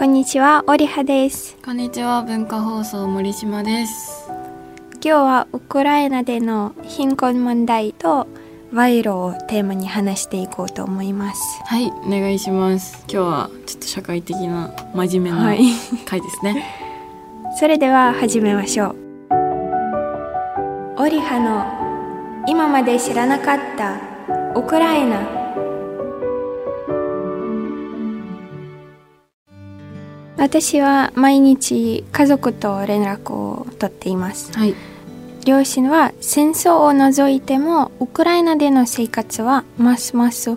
こんにちは、オリハです。こんにちは文化放送森島です今日はウクライナでの貧困問題と賄賂をテーマに話していこうと思います。はいお願いします今日はちょっと社会的な真面目なはい回ですね それでは始めましょう。オリハの今まで知らなかったウクライナ。私は毎日家族と連絡を取っています。はい。両親は戦争を除いてもウクライナでの生活はますます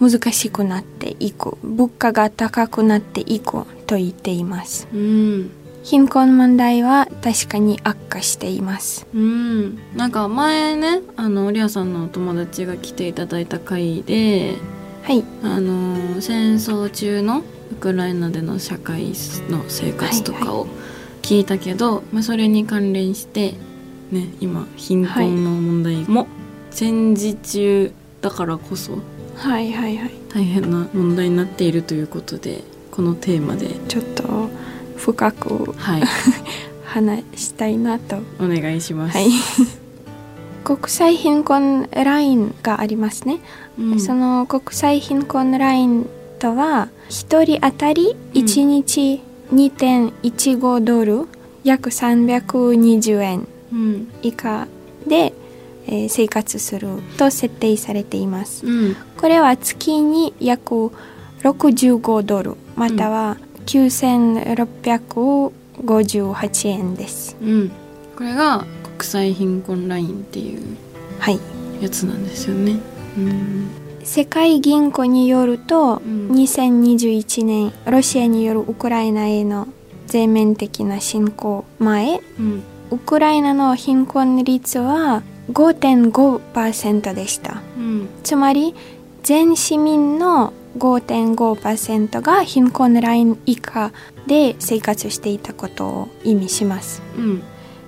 難しくなっていく物価が高くなっていくと言っています。うん。貧困問題は確かに悪化しています。うん。なんか前ねあのオリアさんのお友達が来ていただいた回ではい。あの戦争中のウクライナでの社会の生活とかを聞いたけど、まあ、それに関連してね今貧困の問題も戦時中だからこそはいはいはい。大変な問題になっているということでこのテーマで。ちょっと深くはい。話したいなと。お願いします。はい。国際貧困ラインがありますね。うん。その国際貧困ラインとは1人当たり1日2.15ドル約320円。うん。以下で、えー生活すると設定されています。うん。これは月に約65ドルまたは9658円です。うん。これが国際貧困ラインっていうはい。やつなんですよね。うん世界銀行によると、ん。2021年ロシアによるウクライナへの全面的な侵攻前うん。ウクライナの貧困率は5.5%でした。うん。つまり全市民の5.5%が貧困ライン以下で生活していたことを意味します。うん。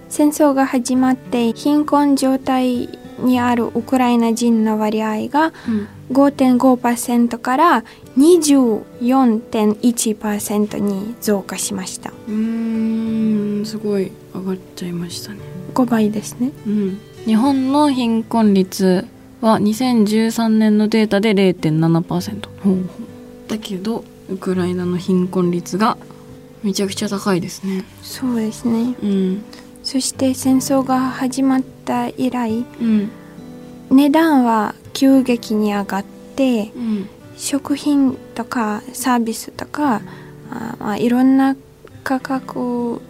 戦争が始まって貧困状態にあるウクライナ人の割合がうん。5.5%から24.1%に増加しました。うーんすごい上がっちゃいましたね。5倍ですね。うん、日本の貧困率は2013年のデータで0.7%ほうほう。だけどウクライナの貧困率がめちゃくちゃ高いですね。そうですね。うんそして戦争が始まった以来うん。値段は急激に上がってうん。食品とかサービスとかあまあいろんな価格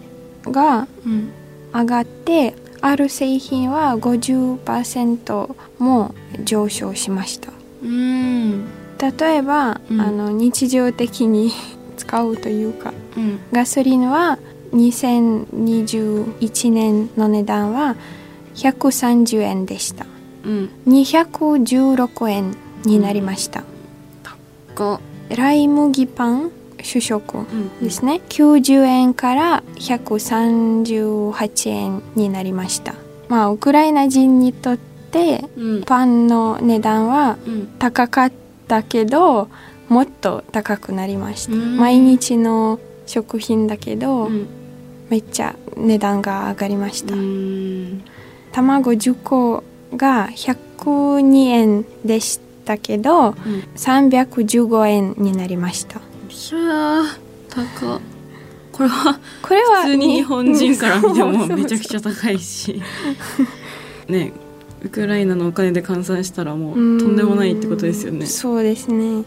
がうん。上がってある製品は50%も上昇しました。うん。例えば、うん。あの日常的に 使うというかうん。ガソリンは2021年の値段は130円でした。うん。216円になりました、がライ麦パン主食うんですね90円から138円になりました。まあウクライナ人にとってうん。パンの値段はうん。高かったけどもっと高くなりました。うん。毎日の食品だけど、うんめっちゃ値段が上がりました、うん。卵10個が102円でしたけどうん。315円になりました。いやー高っ。これはこれは普通に日本人から見てもめちゃくちゃ高いし。ねウクライナのお金で換算したらもうとんでもないってことですよね。そうですね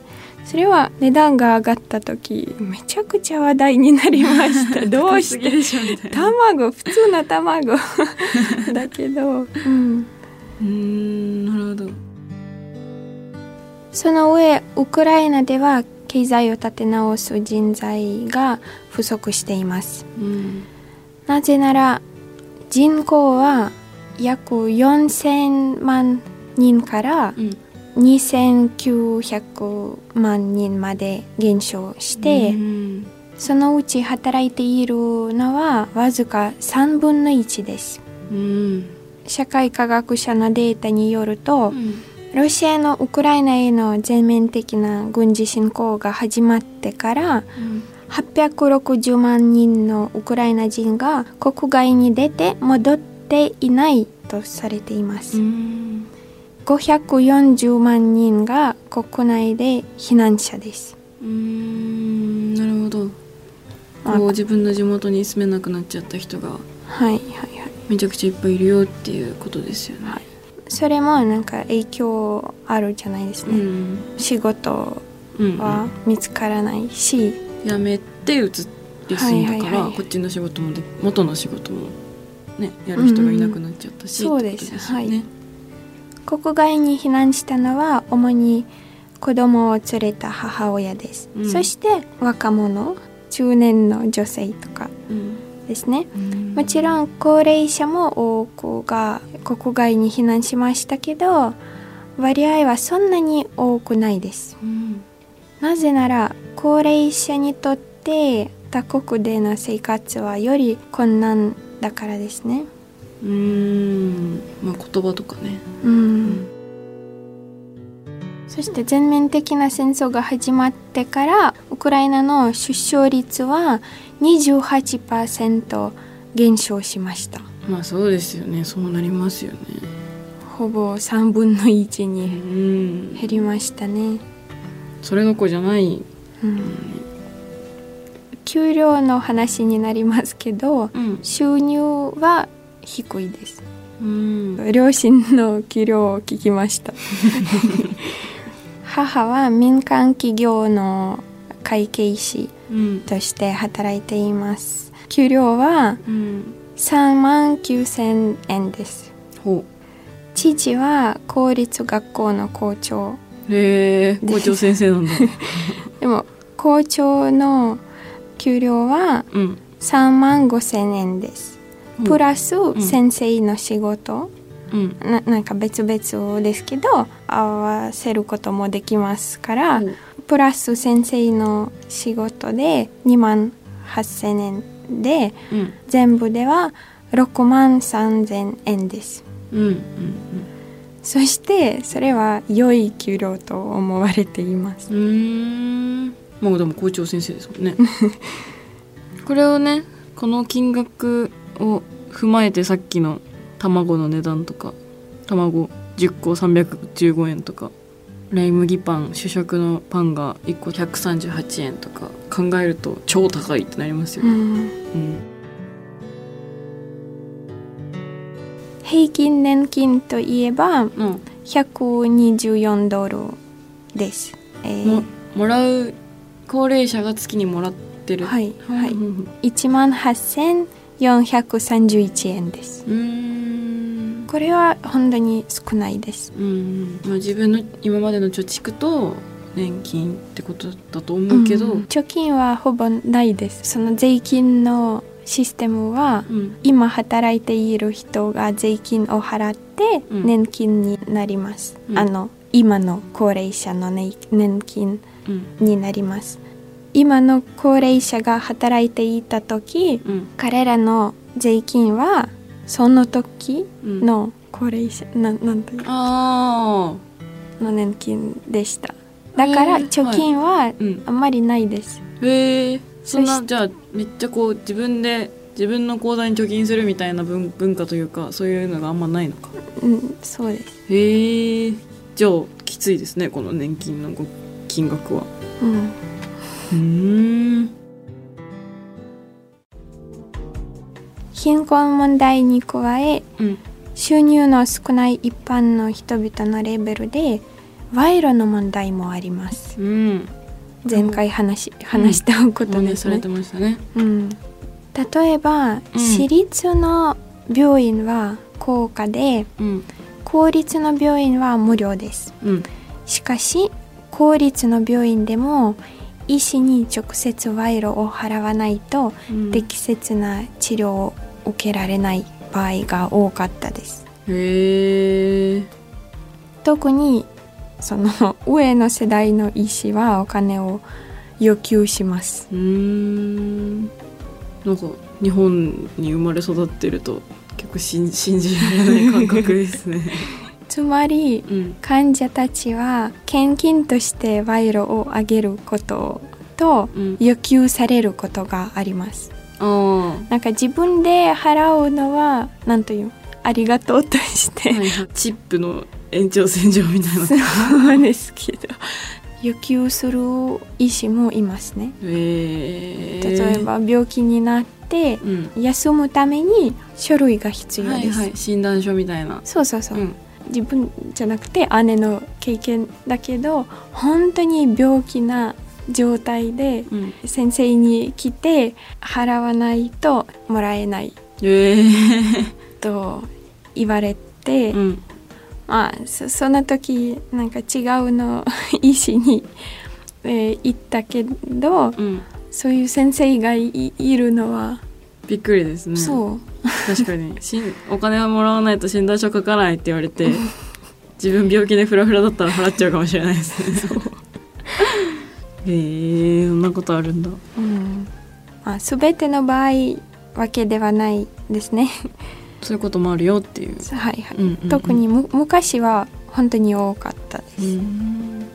それは値段が上がった時めちゃくちゃ話題になりました。どうして？卵普通の卵。だけど、うん、うーんなるほど。その上ウクライナでは経済を立て直す人材が不足しています。うん。なぜなら人口は約4000万人からうん2900万人まで減少して、うん。そのうち働いているのはわずか3分の1です。うん。社会科学者のデータによると、うん。ロシアのウクライナへの全面的な軍事侵攻が始まってから860万人のウクライナ人が国外に出て戻っていないとされています。うん540万人が国内で避難者です。うんなるほど。あこう自分の地元に住めなくなっちゃった人がはいはいはい。めちゃくちゃいっぱいいるよっていうことですよね、はい。それもなんか影響あるじゃないですね。うん。仕事うんは見つからないし、辞めて移り住んだから、はいはいはい。こっちの仕事もで元の仕事もねやる人がいなくなっちゃったし、うんうんそうです。よね、国外に避難したのは主に子供を連れた母親です。うん。そして若者、中年の女性とかうん。ですね。うん。もちろん高齢者も多くが国外に避難しましたけど割合はそんなに多くないです。うん。なぜなら高齢者にとって他国での生活はより困難だからですね。うん。まあ言葉とかね。うん。そして全面的な戦争が始まってからウクライナの出生率は28%減少しました。まあそうですよね。そうなりますよね。ほぼ3分の1うにん。減りましたね、それの子じゃない。うん、給料の話になりますけどうん。収入は低いですうん。両親の給料を聞きました。母は民間企業の会計士うんとして働いています。給料はうん。3万9000円です。ほ父は公立学校の校長。うへえ校長先生なんだ。でも校長の給料はうん。3万5千円ですプラス先生の仕事、うん。ななんか別々ですけど合わせることもできますから、うん。プラス先生の仕事で2万8千円でうん。全部では6万3千円です。うんうんそしてそれは良い給料と思われています。うんうーん。もうでも校長先生ですもんね。これをねこの金額を踏まえてさっきの卵の値段とか卵10個315円とかライ麦パン主食のパンが1個138円とか考えると超高いってなりますよ。ね、うん、平均年金といえば、うん、124ドルです、えー、ももらう高齢者が月にもらってる。はい、はい、1万8 0 431円です。これは本当に少ないです。うん自分の今までの貯蓄と年金ってことだと思うけど、うん、貯金はほぼないです。その税金のシステムは、うん、今働いている人が税金を払って年金になります、うん、あの今の高齢者の年金になります、今の高齢者が働いていた時うん。彼らの税金はその時うん。の高齢者ななんていうの？年金でした。だから貯金はうんあんまりないです、へえそんなじゃあめっちゃこう自分で自分の口座に貯金するみたいな文文化というかそういうのがあんまないのか？うん、そうです、へえじゃあきついですねこの年金のご金額は。うん、うーん貧困問題に加えうん収入の少ない一般の人々のレベルで賄賂の問題もあります。うん。前回話話したことおですね。ねされて、ましたね。うん、例えば、私立の病院は高価でうん。公立の病院は無料です。うん。しかし公立の病院でも医師に直接賄賂を払わないとうん。適切な治療を受けられない場合が多かったです。へえ特にその 上の世代の医師はお金を要求します。うーん。なんか日本に生まれ育ってると結構信 信じられない感覚ですね つまりうん。患者たちは献金として賄賂をあげることをとうん。要求されることがあります。あなんか自分で払うのは何というありがとうとして、あ、はいはい、チップの延長線上みたいな。そうですけど要求する医師もいますね。えー、例えば病気になってうん。休むために書類が必要です。はいはい。診断書みたいな。そうそうそう、うん自分じゃなくて姉の経験だけど本当に病気な状態でうん。先生に来て払わないともらえない。えー、と言われて、うん。まあそその時なんか違うの医師に、えー言ったけどうん。そういう先生がいいるのは、びっくりですね。そう確かに。しんお金はもらわないと診断書書かないって言われて 自分病気でフラフラだったら払っちゃうかもしれないですね。へえー、そんなことあるんだ。うん。まあ、全ての場合わけではないですね。そういうこともあるよっていう、はいはい。うんうんうん。特にむ昔は本当に多かったです。うん。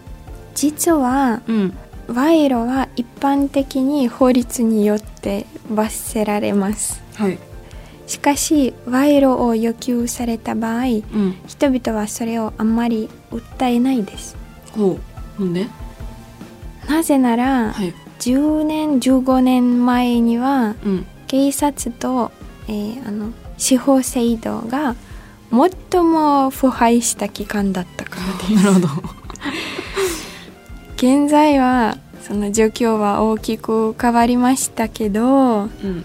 実はうん。賄賂は一般的に法律によって罰せられます。はいしかし賄賂を要求された場合うん。人々はそれをあんまり訴えないです。ほう。なんで？なぜなら、はい。10年15年前にはうん。警察と、えーあの司法制度が最も腐敗した期間だったからです。なるほど。現在はその状況は大きく変わりましたけどうん。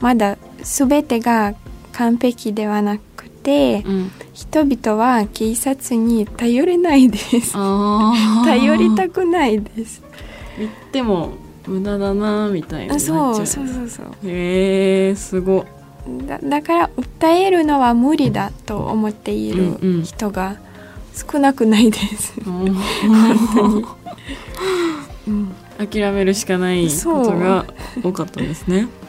まだ全てが完璧ではなくてうん。人々は警察に頼れないです。頼りたくないです。言っても無駄だなみたいになっちゃそう。うそうそうそう。へえー、すご。だだから訴えるのは無理だと思っていうんうん。る人が少なくないです、本当に。うん。諦めるしかないことが多かったですね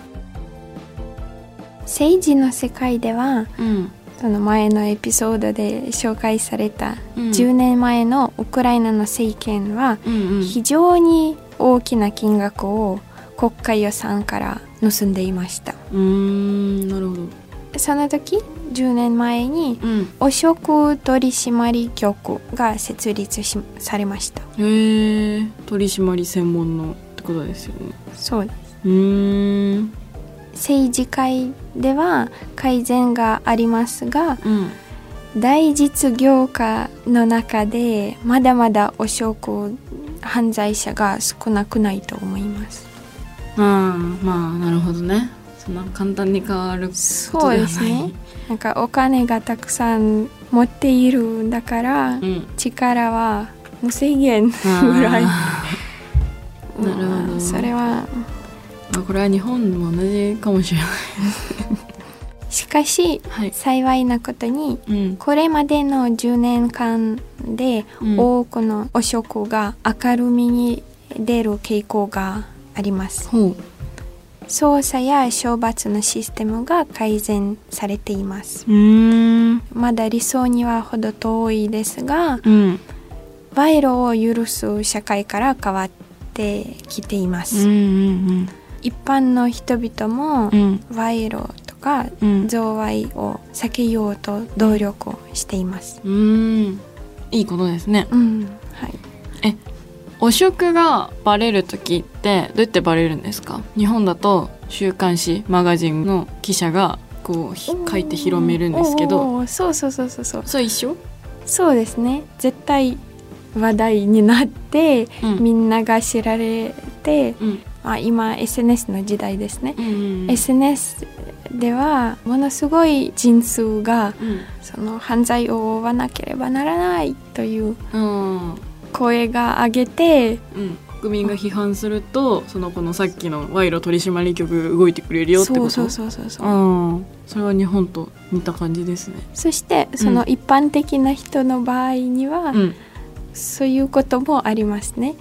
政治の世界ではうん。その前のエピソードで紹介されたうん。10年前のウクライナの政権は非常に大きな金額を国家予算から盗んでいました。うーんなるほど。その時10年前にうん。汚職取締局が設立しされました。へえ取締り専門のってことですよね。そう。ですうーん政治界では改善がありますがうん。大実業家の中でまだまだ汚職犯罪者が少なくないと思います。ああまあなるほどね。そんな簡単に変わるそうですね。なんかお金がたくさん持っているんだから、うん。力は無制限ぐらい。なるほど。まあそれはーまあこれは日本も同じかもしれないしかしはい。幸いなことにうん。これまでの10年間でうん。多くの汚職が明るみに出る傾向があります。捜査や処罰のシステムが改善されています。まだ理想には程遠いですがうん。賄賂を許す社会から変わってきています、うんうん一般の人々もうん。賄賂とかうん。贈賄を避けようと努力をしています。うん。いいことですね。うん。はい。汚職がバレる時ってどうやってバレるんですか？日本だと週刊誌マガジンの記者がこうひ書いて広めるんですけど。そうそうそうそうそう。それ一緒？そうですね。絶対話題になって、うん。みんなが知られて、うんまあ、今 SNS の時代ですね、うん SNS ではものすごい人数がうん。その犯罪を追わなければならないといううん。声が上げてうん。国民が批判するとそのこのさっきの賄賂取締局動いてくれるよってこと？そうそうそうそうそう、うん。それは日本と似た感じですね。そしてその一般的な人の場合には、うん。そういうこともありますね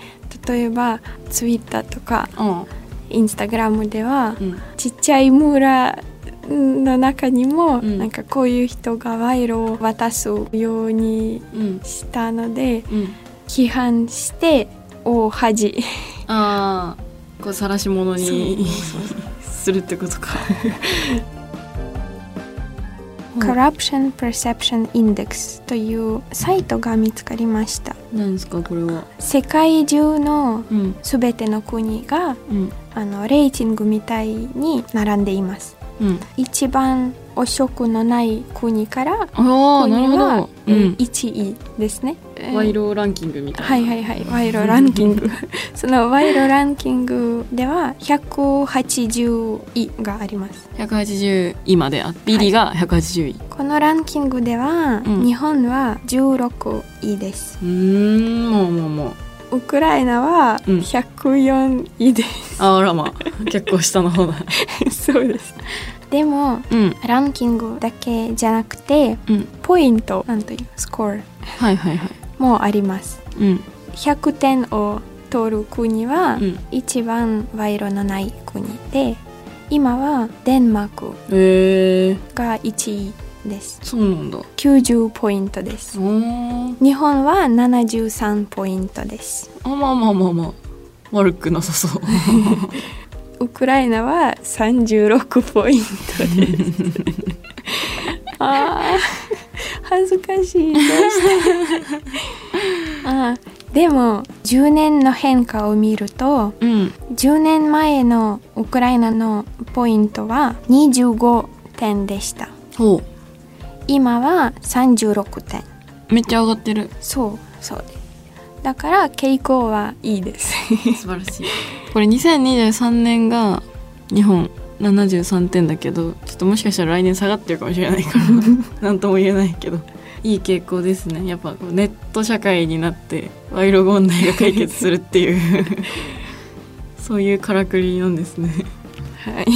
例えばツイッターとかあインスタグラムでは、うん。ちっちゃい村の中にも、うん。なんかこういう人が賄賂を渡すようにうん。したのでうん。批判して大恥。ああこう晒し物に するってことか Corruption Perception Index というサイトが見つかりました。何ですかこれは？世界中のうん。すべての国がうん。あのレーティングみたいに並んでいます。うん。一番汚職のない国から国はど、うん、1位ですね、えー賄賂ランキングみたいな。はいはいはい。賄賂ランキング。その賄賂ランキングでは180位があります。180位まであってビリが180位、このランキングでは、うん。日本は16位です。うーんもうもうもう。ウクライナはうん。104位です、あらまあ結構下の方だ。そうですでもうん。ランキングだけじゃなくてうん。ポイントなんというスコア。はいはいはい。もあります。うん。100点を取る国はうん。一番賄賂のない国で今はデンマークが1位です。そうなんだ。90ポイントです。日本は73ポイントです。あまあまあまあまあ。悪くなさそう ウクライナは36ポイントです。あー恥ずかしい。どうして あーでも10年の変化を見るとうん。10年前のウクライナのポイントは25点でした。ほ今は36点。うめっちゃ上がってる。そうそうだから傾向はいいです。素晴らしい。これ2023年が日本73点だけどちょっともしかしたら来年下がってるかもしれないから なんとも言えないけど。いい傾向ですね。やっぱネット社会になって賄賂問題が解決するっていう。そういうからくりなんですね。はい。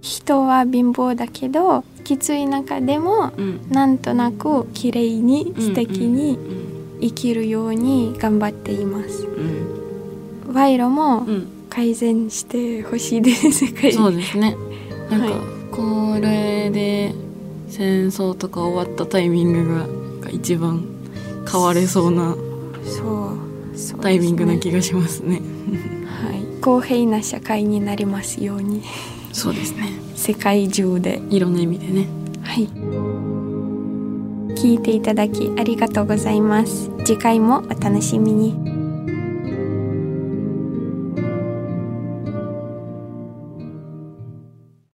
人は貧乏だけどきつい中でもうん。なんとなく綺麗に素敵にうん生きるように頑張っています。うん。賄賂もうん。改善してほしいです。世界そうですね。なんか、はいこれで戦争とか終わったタイミングがが一番変われそうなそう。ねタイミングな気がしますね。はい、公平な社会になりますように。そうですね。世界中で。いろんな意味でね。はい聞いていただきありがとうございます。次回もお楽しみに。